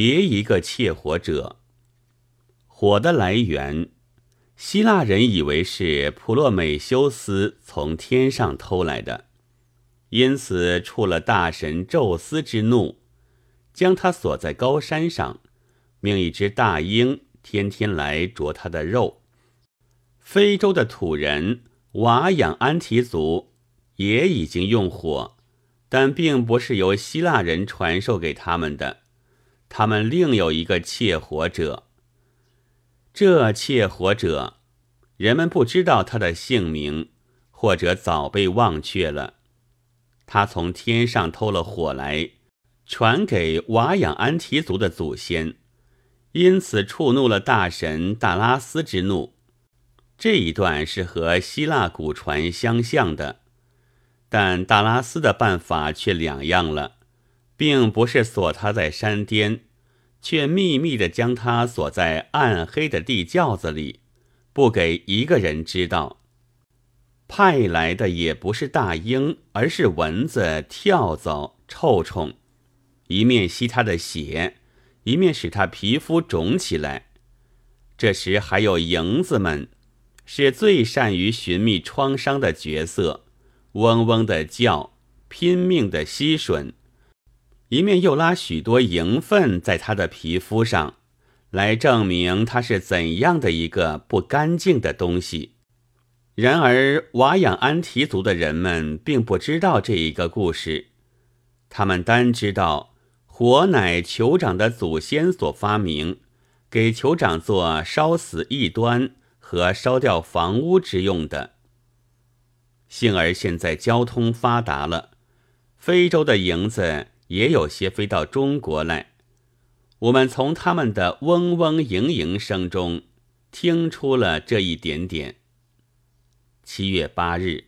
别一个窃火者。火的来源，希腊人以为是普洛美修斯从天上偷来的，因此触了大神宙斯之怒，将他锁在高山上，命一只大鹰天天来啄他的肉。非洲的土人瓦养安提族也已经用火，但并不是由希腊人传授给他们的，他们另有一个窃火者。这窃火者，人们不知道他的姓名，或者早被忘却了。他从天上偷了火来，传给瓦养安提族的祖先，因此触怒了大神大拉斯之怒。这一段是和希腊古传相像的，但大拉斯的办法却两样了，并不是锁他在山巅。却秘密地将他锁在暗黑的地窖子里，不给一个人知道。派来的也不是大鹰，而是蚊子、跳蚤、臭虫，一面吸他的血，一面使他皮肤肿起来。这时还有蝇子们，是最善于寻觅创伤的角色，嗡嗡的叫，拼命的吸吮。一面又拉许多蝇粪在他的皮肤上，来证明他是怎样的一个不干净的东西。然而，瓦养安提族的人们并不知道这一个故事，他们单知道火乃酋长的祖先所发明，给酋长做烧死异端和烧掉房屋之用的。幸而现在交通发达了，非洲的蝇子。也有些飞到中国来，我们从他们的嗡嗡嘤嘤声中听出了这一点点。七月八日。